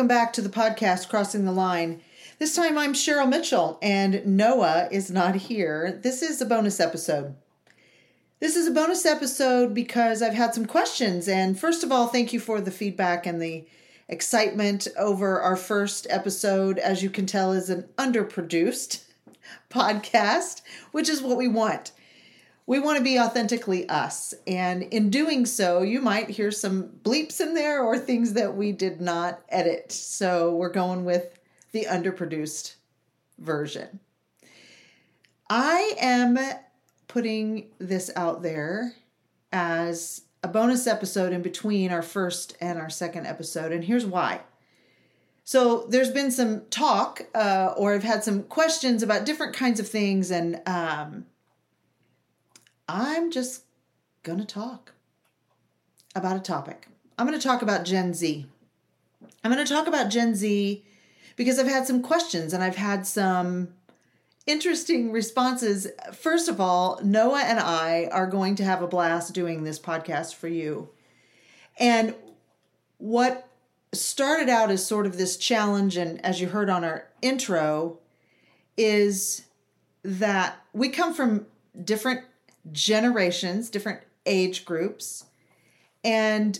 welcome back to the podcast Crossing the Line. This time I'm Cheryl Mitchell and Noah is not here. This is a bonus episode. This is a bonus episode because I've had some questions. And first of all, thank you for the feedback and the excitement over our first episode. As you can tell, is an underproduced podcast, which is what we want. We want to be authentically us. And in doing so, you might hear some bleeps in there or things that we did not edit. So we're going with the underproduced version. I am putting this out there as a bonus episode in between our first and our second episode. And here's why. So there's been some talk, uh, or I've had some questions about different kinds of things, and um, I'm just going to talk about a topic. I'm going to talk about Gen Z. I'm going to talk about Gen Z because I've had some questions and I've had some interesting responses. First of all, Noah and I are going to have a blast doing this podcast for you. And what started out as sort of this challenge, and as you heard on our intro, is that we come from different generations, different age groups. And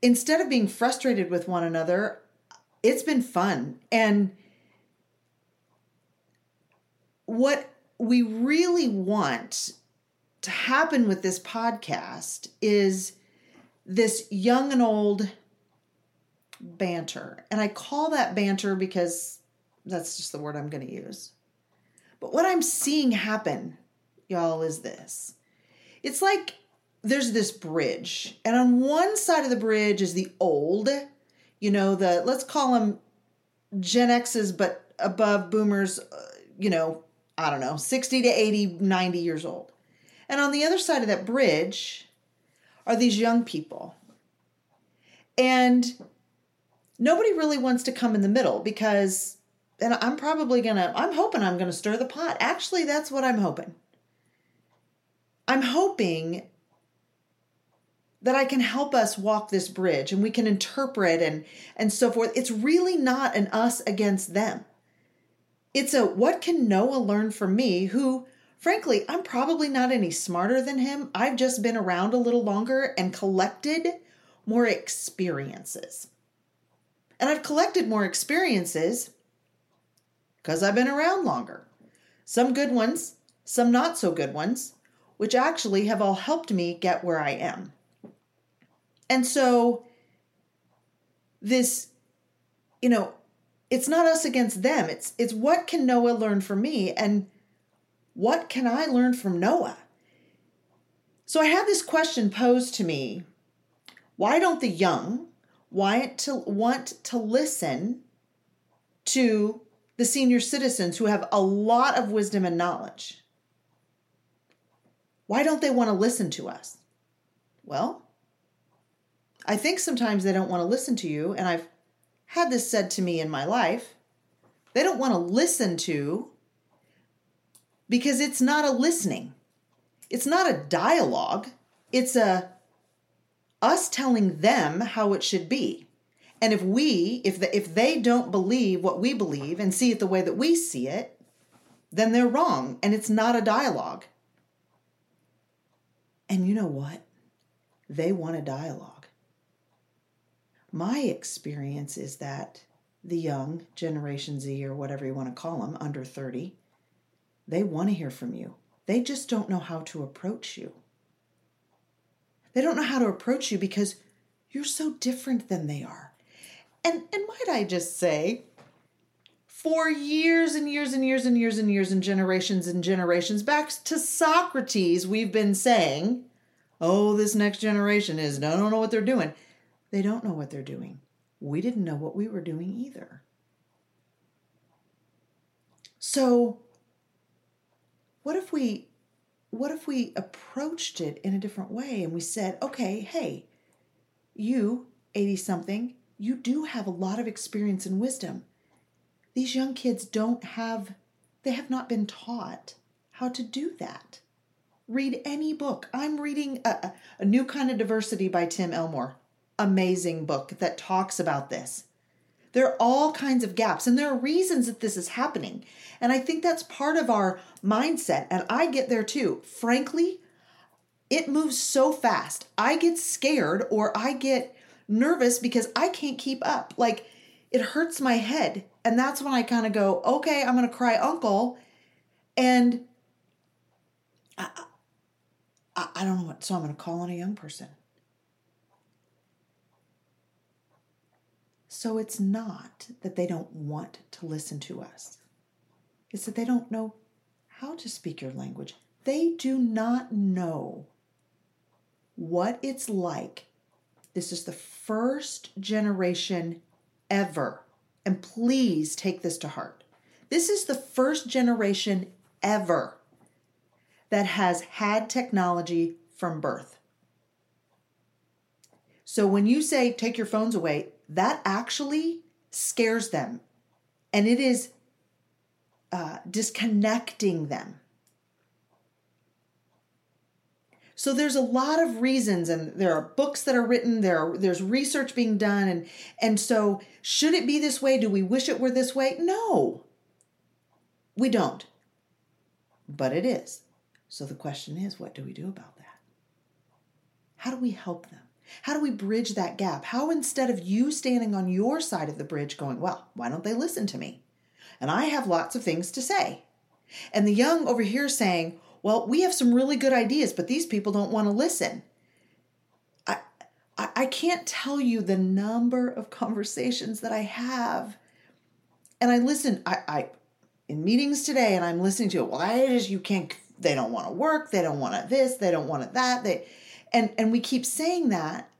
instead of being frustrated with one another, it's been fun. And what we really want to happen with this podcast is this young and old banter. And I call that banter because that's just the word I'm going to use. But what I'm seeing happen y'all, is this it's like there's this bridge, and on one side of the bridge is the old, you know, the let's call them Gen X's, but above boomers, uh, you know, I don't know, 60 to 80, 90 years old. And on the other side of that bridge are these young people. And nobody really wants to come in the middle because, and I'm probably gonna, I'm hoping I'm gonna stir the pot. Actually, that's what I'm hoping. I'm hoping that I can help us walk this bridge and we can interpret and and so forth. It's really not an us against them. It's a what can Noah learn from me who frankly, I'm probably not any smarter than him. I've just been around a little longer and collected more experiences. And I've collected more experiences because I've been around longer. Some good ones, some not so good ones which actually have all helped me get where I am. And so, this, you know, it's not us against them. It's it's what can Noah learn from me and what can I learn from Noah? So I had this question posed to me. Why don't the young want to want to listen to the senior citizens who have a lot of wisdom and knowledge? Why don't they want to listen to us? Well, I think sometimes they don't want to listen to you, and I've had this said to me in my life. They don't want to listen to because it's not a listening. It's not a dialogue. It's a us telling them how it should be. And if we, if the, if they don't believe what we believe and see it the way that we see it, then they're wrong and it's not a dialogue. And you know what? They want a dialogue. My experience is that the young, Generation Z, or whatever you want to call them, under 30, they want to hear from you. They just don't know how to approach you. They don't know how to approach you because you're so different than they are. And, and might I just say, for years and years and years and years and years and generations and generations back to Socrates, we've been saying, oh, this next generation is, no, don't know what they're doing. They don't know what they're doing. We didn't know what we were doing either. So, what if we what if we approached it in a different way and we said, okay, hey, you, 80 something, you do have a lot of experience and wisdom these young kids don't have, they have not been taught how to do that. Read any book. I'm reading a, a New Kind of Diversity by Tim Elmore. Amazing book that talks about this. There are all kinds of gaps, and there are reasons that this is happening. And I think that's part of our mindset. And I get there too. Frankly, it moves so fast. I get scared or I get nervous because I can't keep up. Like it hurts my head. And that's when I kind of go, okay, I'm going to cry uncle. And I, I, I don't know what. So I'm going to call on a young person. So it's not that they don't want to listen to us, it's that they don't know how to speak your language. They do not know what it's like. This is the first generation ever. And please take this to heart. This is the first generation ever that has had technology from birth. So when you say take your phones away, that actually scares them and it is uh, disconnecting them. So there's a lot of reasons, and there are books that are written. There are, there's research being done, and and so should it be this way? Do we wish it were this way? No, we don't. But it is. So the question is, what do we do about that? How do we help them? How do we bridge that gap? How instead of you standing on your side of the bridge going, well, why don't they listen to me? And I have lots of things to say. And the young over here saying, well, we have some really good ideas, but these people don't want to listen. I, I, I can't tell you the number of conversations that I have. And I listen, I, I in meetings today, and I'm listening to it. Why is you can't they don't want to work, they don't want to this, they don't want to that. They and and we keep saying that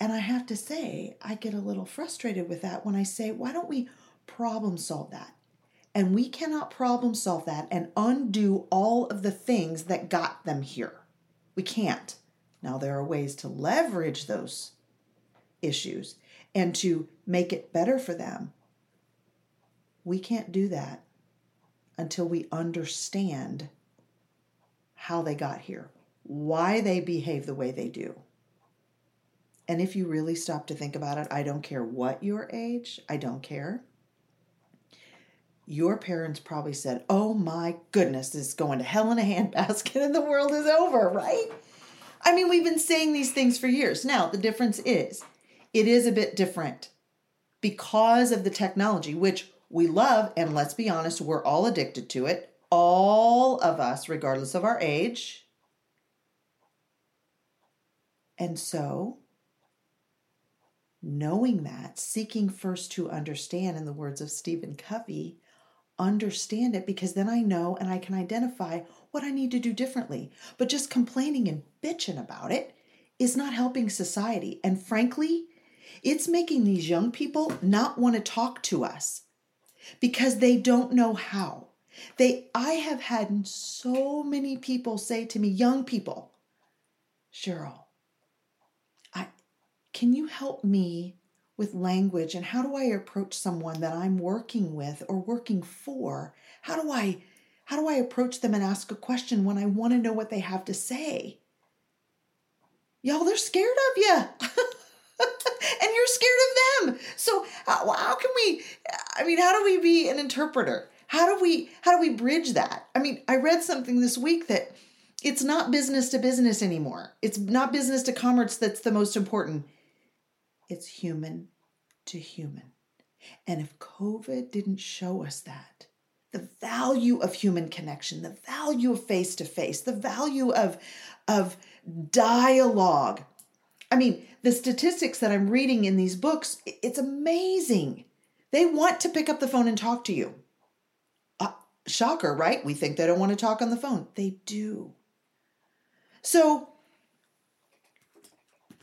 and i have to say i get a little frustrated with that when i say why don't we problem solve that and we cannot problem solve that and undo all of the things that got them here we can't now there are ways to leverage those issues and to make it better for them we can't do that until we understand how they got here why they behave the way they do. And if you really stop to think about it, I don't care what your age, I don't care. Your parents probably said, Oh my goodness, this is going to hell in a handbasket and the world is over, right? I mean, we've been saying these things for years. Now, the difference is it is a bit different because of the technology, which we love, and let's be honest, we're all addicted to it. All of us, regardless of our age, and so, knowing that, seeking first to understand, in the words of Stephen Covey, understand it because then I know and I can identify what I need to do differently. But just complaining and bitching about it is not helping society. And frankly, it's making these young people not want to talk to us because they don't know how. They I have had so many people say to me, young people, Cheryl, I can you help me with language and how do I approach someone that I'm working with or working for? How do I how do I approach them and ask a question when I want to know what they have to say? Y'all, they're scared of you. and you're scared of them. So how, how can we I mean, how do we be an interpreter? How do we how do we bridge that? I mean, I read something this week that it's not business to business anymore. It's not business to commerce that's the most important it's human to human. And if COVID didn't show us that, the value of human connection, the value of face to face, the value of, of dialogue. I mean, the statistics that I'm reading in these books, it's amazing. They want to pick up the phone and talk to you. Uh, shocker, right? We think they don't want to talk on the phone. They do. So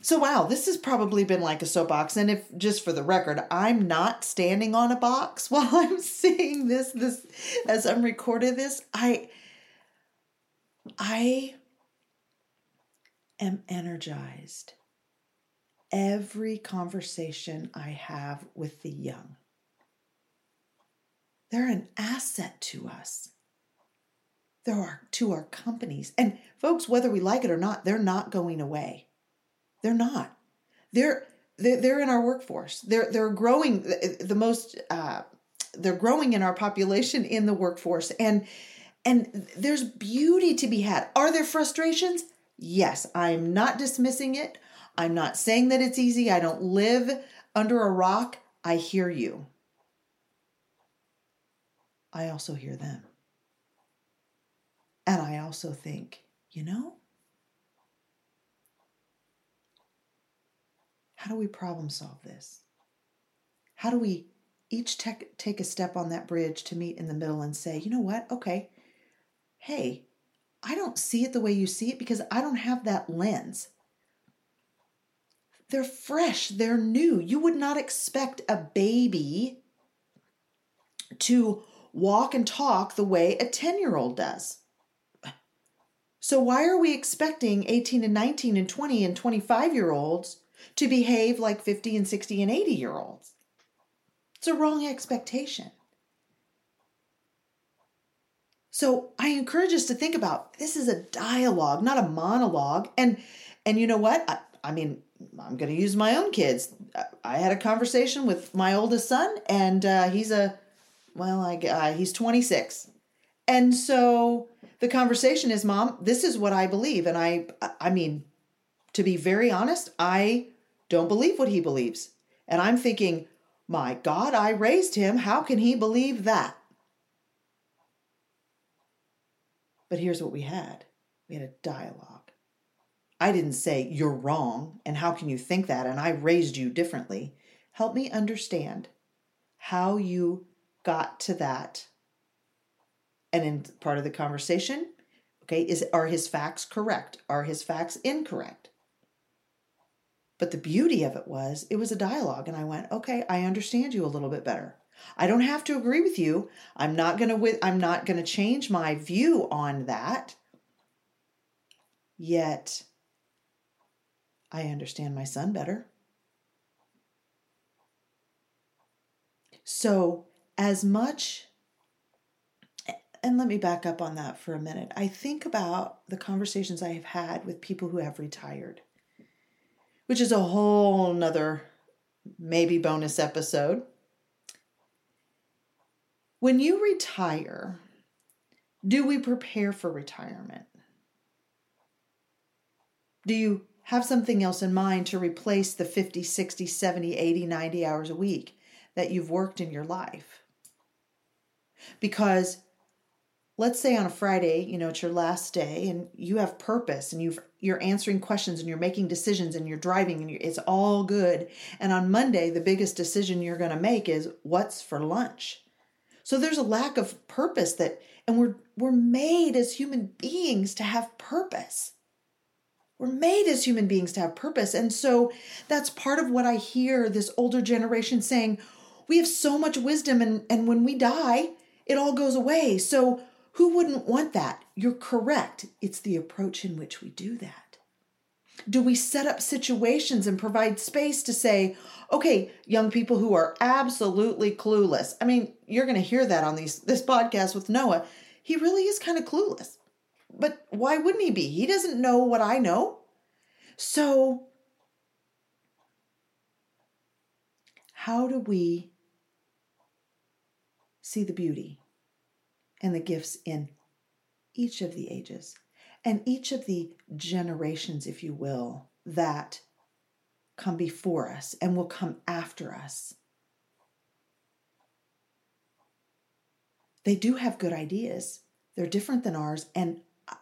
so wow, this has probably been like a soapbox. And if just for the record, I'm not standing on a box while I'm seeing this this as I'm recording this, I I am energized every conversation I have with the young. They're an asset to us. There are to our companies. And folks, whether we like it or not, they're not going away. They're not. They're they're, in our workforce. They're they're growing the most. Uh, they're growing in our population in the workforce, and and there's beauty to be had. Are there frustrations? Yes, I'm not dismissing it. I'm not saying that it's easy. I don't live under a rock. I hear you. I also hear them. And I also think, you know, how do we problem solve this? How do we each take, take a step on that bridge to meet in the middle and say, you know what? Okay, hey, I don't see it the way you see it because I don't have that lens. They're fresh, they're new. You would not expect a baby to walk and talk the way a 10 year old does. So, why are we expecting 18 and 19 and 20 and 25 year olds to behave like 50 and 60 and 80 year olds? It's a wrong expectation. So I encourage us to think about this is a dialogue, not a monologue. And and you know what? I, I mean, I'm going to use my own kids. I had a conversation with my oldest son, and uh, he's a well, I uh, he's 26, and so the conversation is, Mom, this is what I believe, and I I mean, to be very honest, I don't believe what he believes, and I'm thinking, my God, I raised him. How can he believe that? But here's what we had we had a dialogue. I didn't say, You're wrong, and how can you think that? And I raised you differently. Help me understand how you got to that. And in part of the conversation, okay, is are his facts correct? Are his facts incorrect? But the beauty of it was it was a dialogue and I went, "Okay, I understand you a little bit better." I don't have to agree with you. I'm not going to I'm not to change my view on that. Yet I understand my son better. So, as much and let me back up on that for a minute. I think about the conversations I have had with people who have retired, which is a whole nother maybe bonus episode. When you retire, do we prepare for retirement? Do you have something else in mind to replace the 50, 60, 70, 80, 90 hours a week that you've worked in your life? Because let's say on a Friday, you know, it's your last day and you have purpose and you've you're answering questions and you're making decisions and you're driving and you're, it's all good. And on Monday, the biggest decision you're going to make is what's for lunch. So there's a lack of purpose that and we're we're made as human beings to have purpose. We're made as human beings to have purpose. And so that's part of what I hear this older generation saying, we have so much wisdom and and when we die, it all goes away. So who wouldn't want that? You're correct. It's the approach in which we do that. Do we set up situations and provide space to say, okay, young people who are absolutely clueless? I mean, you're going to hear that on these this podcast with Noah. He really is kind of clueless. But why wouldn't he be? He doesn't know what I know. So how do we see the beauty and the gifts in each of the ages? and each of the generations, if you will, that come before us and will come after us. They do have good ideas. They're different than ours. And uh,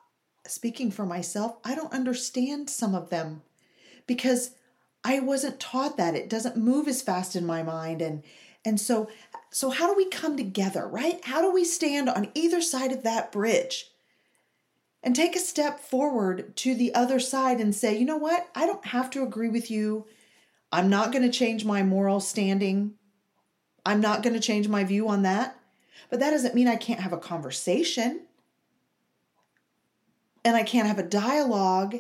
speaking for myself, I don't understand some of them because I wasn't taught that. It doesn't move as fast in my mind. And and so so how do we come together, right? How do we stand on either side of that bridge? and take a step forward to the other side and say, you know what? I don't have to agree with you. I'm not going to change my moral standing. I'm not going to change my view on that. But that doesn't mean I can't have a conversation and I can't have a dialogue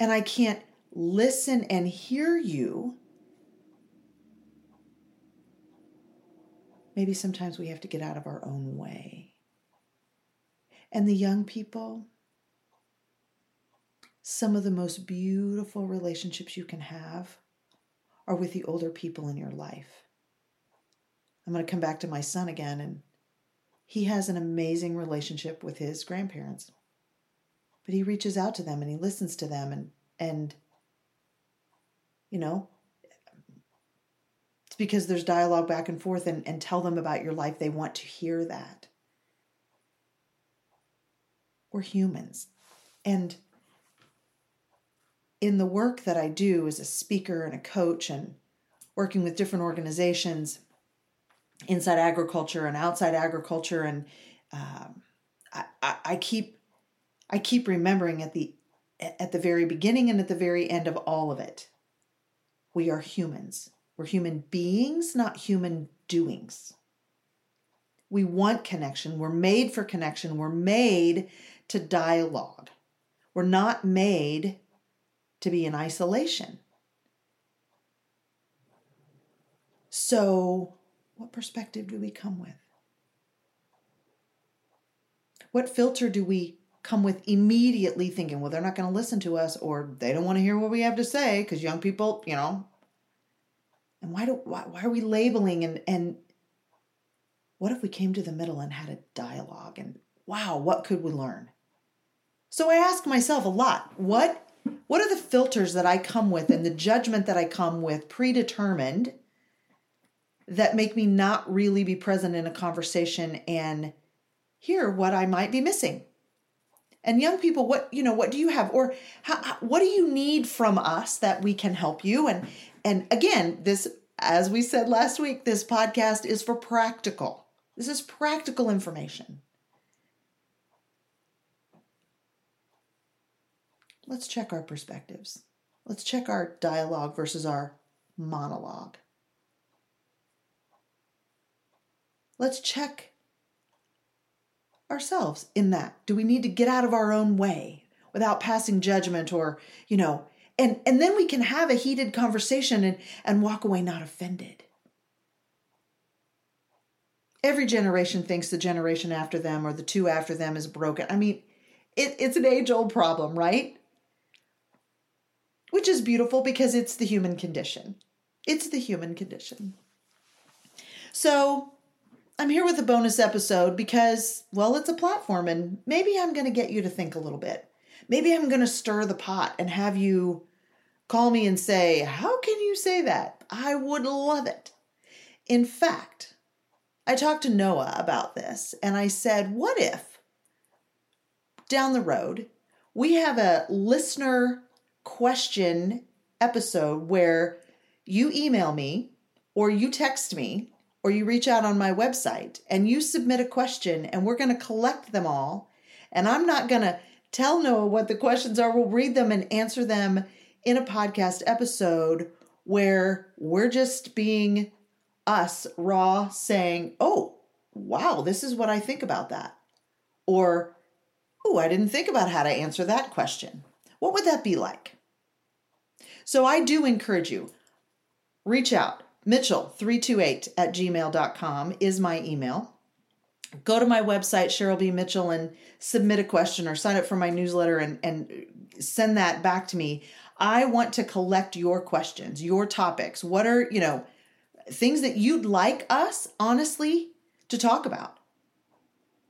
and I can't listen and hear you. Maybe sometimes we have to get out of our own way. And the young people, some of the most beautiful relationships you can have are with the older people in your life. I'm going to come back to my son again, and he has an amazing relationship with his grandparents. But he reaches out to them and he listens to them, and, and you know, it's because there's dialogue back and forth and, and tell them about your life. They want to hear that. We're humans. And in the work that I do as a speaker and a coach and working with different organizations inside agriculture and outside agriculture and um, I, I, I keep I keep remembering at the at the very beginning and at the very end of all of it we are humans we're human beings not human doings we want connection we're made for connection we're made to dialogue we're not made to be in isolation. So, what perspective do we come with? What filter do we come with immediately thinking, well, they're not going to listen to us or they don't want to hear what we have to say because young people, you know. And why do why, why are we labeling and and what if we came to the middle and had a dialogue and wow, what could we learn? So I ask myself a lot, what what are the filters that I come with and the judgment that I come with predetermined that make me not really be present in a conversation and hear what I might be missing? And young people, what you know, what do you have, or how, what do you need from us that we can help you? And and again, this, as we said last week, this podcast is for practical. This is practical information. let's check our perspectives. Let's check our dialogue versus our monologue. Let's check ourselves in that. Do we need to get out of our own way without passing judgment or, you know, and and then we can have a heated conversation and and walk away not offended. Every generation thinks the generation after them or the two after them is broken. I mean, it, it's an age old problem, right? which is beautiful because it's the human condition. It's the human condition. So, I'm here with a bonus episode because, well, it's a platform and maybe I'm going to get you to think a little bit. Maybe I'm going to stir the pot and have you call me and say, How can you say that? I would love it. In fact, I talked to Noah about this and I said, What if down the road we have a listener question episode where you email me or you text me or you reach out on my website and you submit a question and we're going to collect them all. And I'm not going to tell Noah what the questions are. We'll read them and answer them in a podcast episode where we're just being us raw saying, oh, wow, this is what I think about that. Or, oh, I didn't think about how to answer that question. What would that be like? So I do encourage you, reach out. Mitchell328 at gmail.com is my email. Go to my website, Cheryl B. Mitchell, and submit a question or sign up for my newsletter and, and send that back to me. I want to collect your questions, your topics. What are, you know, things that you'd like us, honestly, to talk about?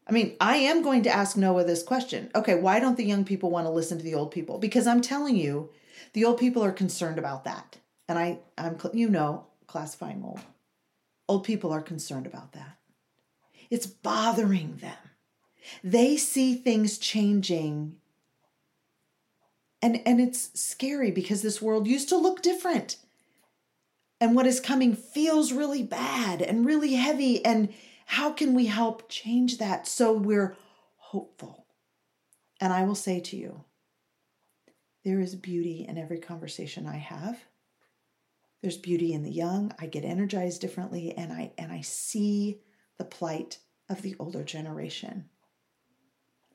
I mean, I am going to ask Noah this question. Okay, why don't the young people want to listen to the old people? Because I'm telling you, the old people are concerned about that. And I, I'm, you know, classifying old. Old people are concerned about that. It's bothering them. They see things changing. And, and it's scary because this world used to look different. And what is coming feels really bad and really heavy. And how can we help change that so we're hopeful? And I will say to you, there is beauty in every conversation I have. There's beauty in the young. I get energized differently and I and I see the plight of the older generation.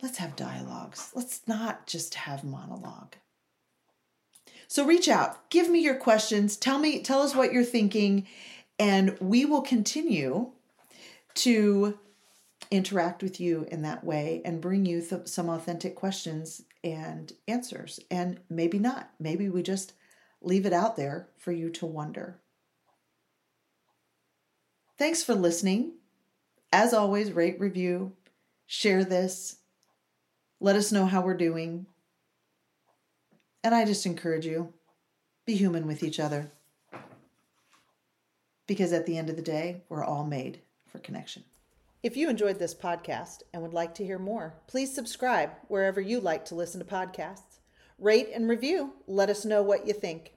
Let's have dialogues. Let's not just have monologue. So reach out, give me your questions, tell me tell us what you're thinking and we will continue to interact with you in that way and bring you th- some authentic questions and answers. And maybe not. Maybe we just leave it out there for you to wonder. Thanks for listening. As always, rate, review, share this, let us know how we're doing. And I just encourage you be human with each other. Because at the end of the day, we're all made for connection. If you enjoyed this podcast and would like to hear more, please subscribe wherever you like to listen to podcasts. Rate and review. Let us know what you think.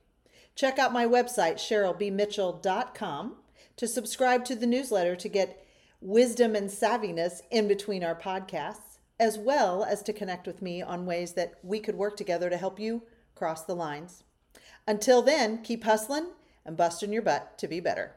Check out my website, CherylBMitchell.com, to subscribe to the newsletter to get wisdom and savviness in between our podcasts, as well as to connect with me on ways that we could work together to help you cross the lines. Until then, keep hustling and busting your butt to be better.